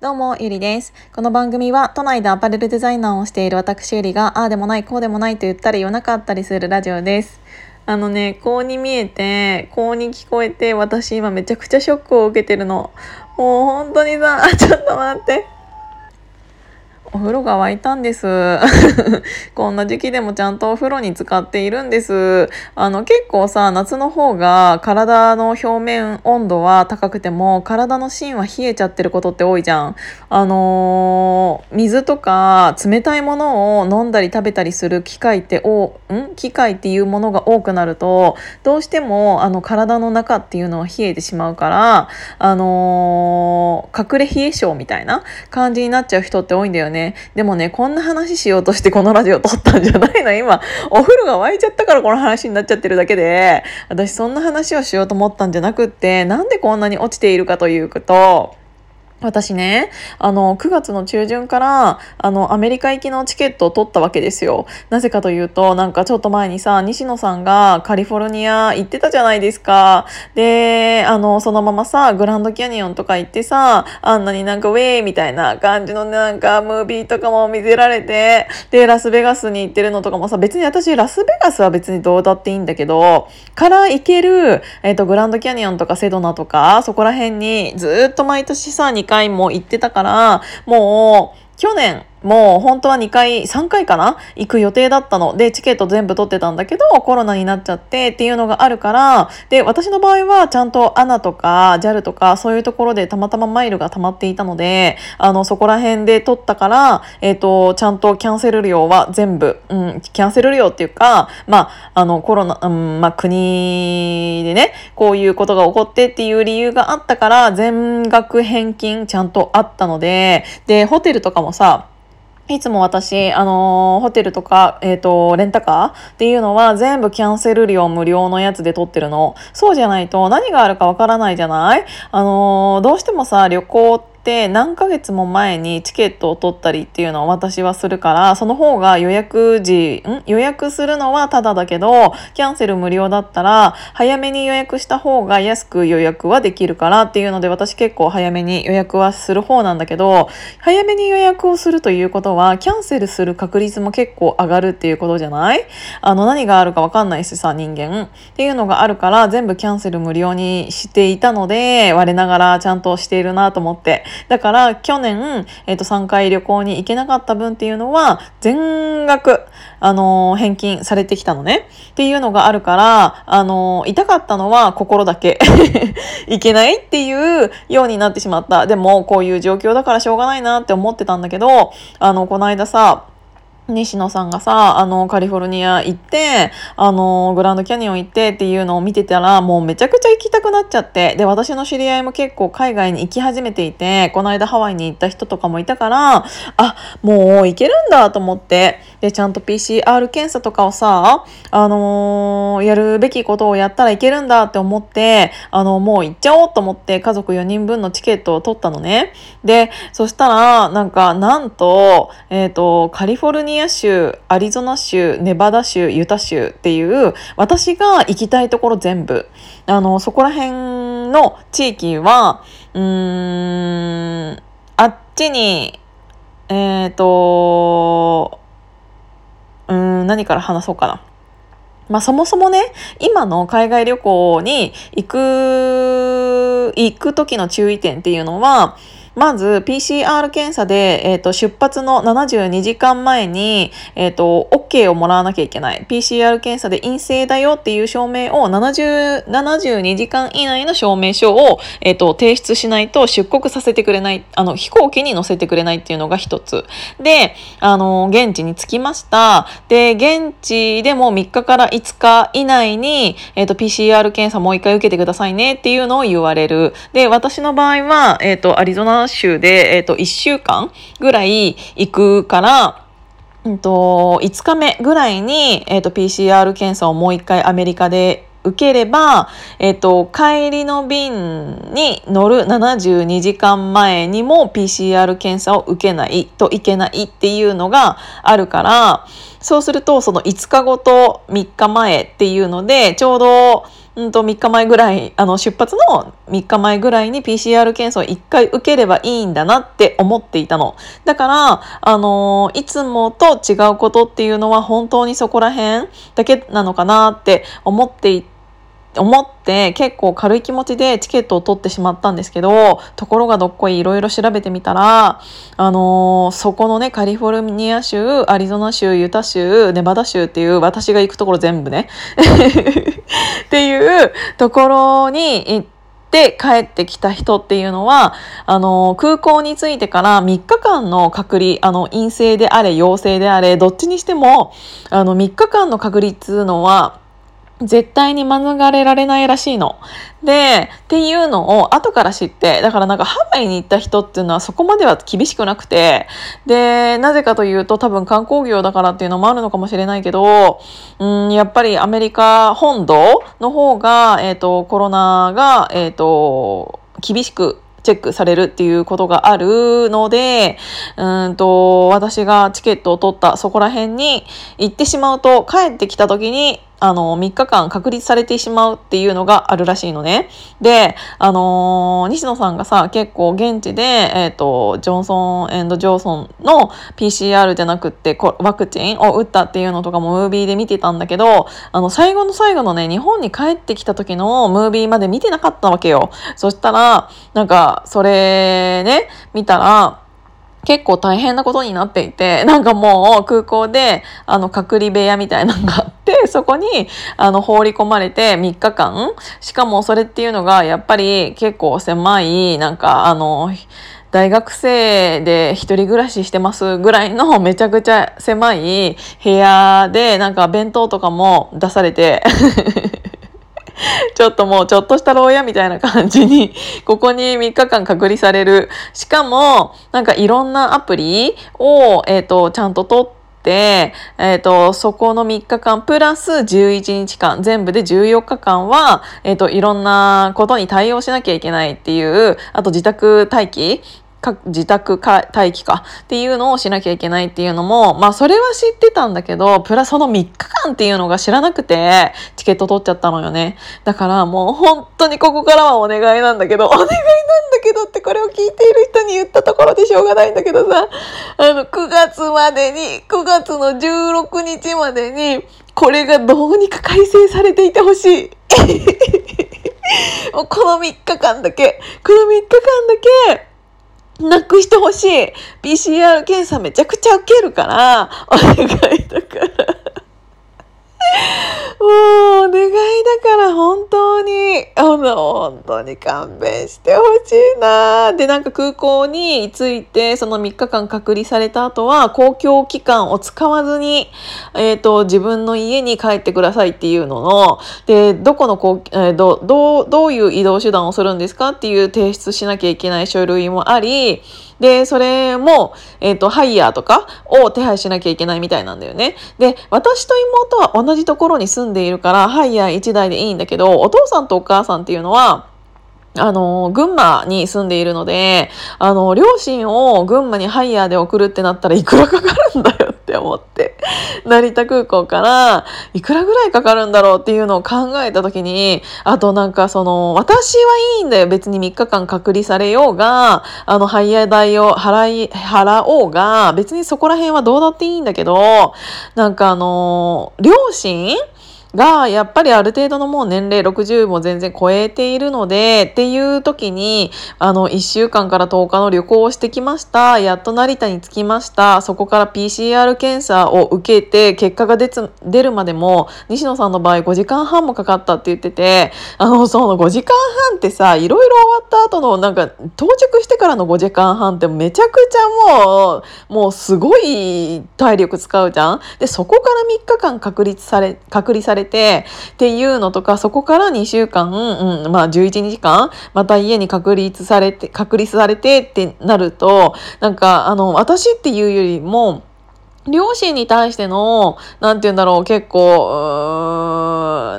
どうも、ゆりです。この番組は、都内でアパレルデザイナーをしている私ゆりが、ああでもない、こうでもないと言ったり言わなかったりするラジオです。あのね、こうに見えて、こうに聞こえて、私今めちゃくちゃショックを受けてるの。もう本当にさ、あ ちょっと待って。お風呂が沸いたんです。こんな時期でもちゃんとお風呂に使っているんです。あの結構さ、夏の方が体の表面温度は高くても体の芯は冷えちゃってることって多いじゃん。あのー、水とか冷たいものを飲んだり食べたりする機会っておん？機会っていうものが多くなるとどうしてもあの体の中っていうのは冷えてしまうからあのー、隠れ冷え性みたいな感じになっちゃう人って多いんだよね。ね。でもね、こんな話しようとしてこのラジオ撮ったんじゃないの？今、お風呂が沸いちゃったからこの話になっちゃってるだけで、私そんな話をしようと思ったんじゃなくって、なんでこんなに落ちているかというと、私ね、あの、9月の中旬から、あの、アメリカ行きのチケットを取ったわけですよ。なぜかというと、なんかちょっと前にさ、西野さんがカリフォルニア行ってたじゃないですか。で、あの、そのままさ、グランドキャニオンとか行ってさ、あんなになんかウェイみたいな感じのなんかムービーとかも見せられて、で、ラスベガスに行ってるのとかもさ、別に私ラスベガスは別にどうだっていいんだけど、から行ける、えっ、ー、と、グランドキャニオンとかセドナとか、そこら辺にずっと毎年さ、回も行ってたから、もう、去年もう本当は2回、3回かな？行く予定だったの。で、チケット全部取ってたんだけど、コロナになっちゃってっていうのがあるから、で、私の場合はちゃんと ANA とか JAL とかそういうところでたまたまマイルが溜まっていたので、あの、そこら辺で取ったから、えっ、ー、と、ちゃんとキャンセル料は全部、うん、キャンセル料っていうか、まあ、あの、コロナ、うん、まあ、国でね、こういうことが起こってっていう理由があったから、全額返金ちゃんとあったので、で、ホテルとかもさ、いつも私、あのー、ホテルとか、えっ、ー、と、レンタカーっていうのは全部キャンセル料無料のやつで撮ってるの。そうじゃないと何があるかわからないじゃない？あのー、どうしてもさ、旅行ってって何ヶ月も前にチケットを取ったりっていうのを私はするからその方が予約時ん？予約するのはタダだけどキャンセル無料だったら早めに予約した方が安く予約はできるからっていうので私結構早めに予約はする方なんだけど早めに予約をするということはキャンセルする確率も結構上がるっていうことじゃない？あの何があるかわかんないしさ人間。っていうのがあるから全部キャンセル無料にしていたので我ながらちゃんとしているなと思って。だから去年、えっ、ー、と3回旅行に行けなかった分っていうのは全額、あのー、返金されてきたのね。っていうのがあるから、あのー、痛かったのは心だけ。いけないっていうようになってしまった。でもこういう状況だからしょうがないなって思ってたんだけど、あの、この間さ、西野さんがさ、あの、カリフォルニア行って、あの、グランドキャニオン行ってっていうのを見てたら、もうめちゃくちゃ行きたくなっちゃって、で、私の知り合いも結構海外に行き始めていて、この間ハワイに行った人とかもいたから、あ、もう行けるんだと思って、で、ちゃんと PCR 検査とかをさ、あのー、やるべきことをやったらいけるんだって思って、あの、もう行っちゃおうと思って家族4人分のチケットを取ったのね。で、そしたら、なんか、なんと、えっ、ー、と、カリフォルニア州、アリゾナ州、ネバダ州、ユタ州っていう私が行きたいところ全部、あの、そこら辺の地域は、うーん、あっちに、えっ、ー、と、うん、何から話そうかな。まあそもそもね、今の海外旅行に行く、行く時の注意点っていうのは、まず PCR 検査で、えーと、出発の72時間前に、えーと、OK をもらわなきゃいけない。PCR 検査で陰性だよっていう証明を70 72時間以内の証明書を、えーと、提出しないと出国させてくれないあの飛行機に乗せてくれないっていうのが一つ。であの現地に着きました。で現地でも3日から5日以内に、えー、と PCR 検査もう一回受けてくださいねっていうのを言われる。で私の場合は、えー、とアリゾナ州で、えっ、ー、と、1週間ぐらい行くから、うんと、5日目ぐらいに、えっ、ー、と、PCR 検査をもう一回アメリカで受ければ、えっ、と、帰りの便に乗る72時間前にも PCR 検査を受けないといけないっていうのがあるから、そうすると、その5日後と3日前っていうので、ちょうど、うんと3日前ぐらい、あの出発の3日前ぐらいに PCR 検査を1回受ければいいんだなって思っていたの。だから、あのいつもと違うことっていうのは本当にそこら辺だけなのかなって思っていて、思って結構軽い気持ちでチケットを取ってしまったんですけどところがどっこいいろいろ調べてみたらあのー、そこのねカリフォルニア州アリゾナ州ユタ州ネバダ州っていう私が行くところ全部ね っていうところに行って帰ってきた人っていうのは、あの、空港に着いてから3日間の隔離、あの、陰性であれ、陽性であれ、どっちにしても、あの、3日間の隔離っていうのは、絶対に免れられないらしいの。で、っていうのを後から知って、だからなんかハワイに行った人っていうのはそこまでは厳しくなくて、で、なぜかというと多分観光業だからっていうのもあるのかもしれないけど、うん、やっぱりアメリカ本土の方が、えっ、ー、と、コロナが、えっ、ー、と、厳しくチェックされるっていうことがあるので、うんと、私がチケットを取ったそこら辺に行ってしまうと帰ってきた時にあの、3日間確立されてしまうっていうのがあるらしいのね。で、あのー、西野さんがさ、結構現地で、えっ、ー、と、ジョンソンジョンソンの PCR じゃなくってワクチンを打ったっていうのとかもムービーで見てたんだけど、あの、最後の最後のね、日本に帰ってきた時のムービーまで見てなかったわけよ。そしたら、なんか、それね、見たら、結構大変なことになっていて、なんかもう空港で、あの、隔離部屋みたいなのがあって、そこに、あの、放り込まれて3日間、しかもそれっていうのが、やっぱり結構狭い、なんか、あの、大学生で一人暮らししてますぐらいの めちゃくちゃ狭い部屋で、なんか弁当とかも出されて。ちょっともうちょっとした牢屋みたいな感じに、ここに3日間隔離される。しかも、なんかいろんなアプリを、えっ、ー、と、ちゃんと取って、えっ、ー、と、そこの3日間プラス11日間、全部で14日間は、えっ、ー、と、いろんなことに対応しなきゃいけないっていう、あと自宅待機自宅か待機かっていうのをしなきゃいけないっていうのも、まあそれは知ってたんだけど、プラスその3日間っていうのが知らなくて、チケット取っちゃったのよね。だからもう本当にここからはお願いなんだけど、お願いなんだけどってこれを聞いている人に言ったところでしょうがないんだけどさ、あの9月までに、9月の16日までに、これがどうにか改正されていてほしい。もうこの3日間だけ、この3日間だけ、なくしてほしい。PCR 検査めちゃくちゃ受けるから、お願いだから。もうお願いだから本当に、あの、本当に勘弁してほしいな。で、なんか空港に着いて、その3日間隔離された後は、公共機関を使わずに、えっ、ー、と、自分の家に帰ってくださいっていうのの、で、どこのこう、えー、ど、どう、どういう移動手段をするんですかっていう提出しなきゃいけない書類もあり、で、それも、えっ、ー、と、ハイヤーとかを手配しなきゃいけないみたいなんだよね。で、私と妹は同じところに住んでいるから、ハイヤー1台でいいんだけど、お父さんとお母さんっていうのは、あの、群馬に住んでいるので、あの、両親を群馬にハイヤーで送るってなったらいくらかかるんだよって思って、成田空港からいくらぐらいかかるんだろうっていうのを考えた時に、あとなんかその、私はいいんだよ。別に3日間隔離されようが、あの、ハイヤー代を払い、払おうが、別にそこら辺はどうだっていいんだけど、なんかあの、両親が、やっぱりある程度のもう年齢60も全然超えているので、っていう時に、あの、1週間から10日の旅行をしてきました。やっと成田に着きました。そこから PCR 検査を受けて、結果が出つ出るまでも、西野さんの場合5時間半もかかったって言ってて、あの、その5時間半ってさ、いろいろ終わった後の、なんか、到着してからの5時間半ってめちゃくちゃもう、もうすごい体力使うじゃん。で、そこから3日間確立され、隔離されれてっていうのとかそこから2週間、うん、まあ11日間また家に確立されて確立されてってなるとなんかあの私っていうよりも両親に対しての、なんて言うんだろう、結構、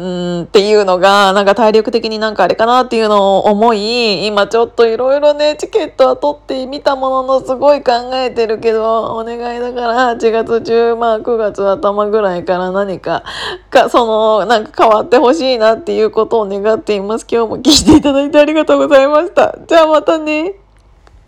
うーん、っていうのが、なんか体力的になんかあれかなっていうのを思い、今ちょっといろいろね、チケットは取ってみたものの、すごい考えてるけど、お願いだから8月中、まあ9月頭ぐらいから何か、か、その、なんか変わってほしいなっていうことを願っています。今日も聞いていただいてありがとうございました。じゃあまたね。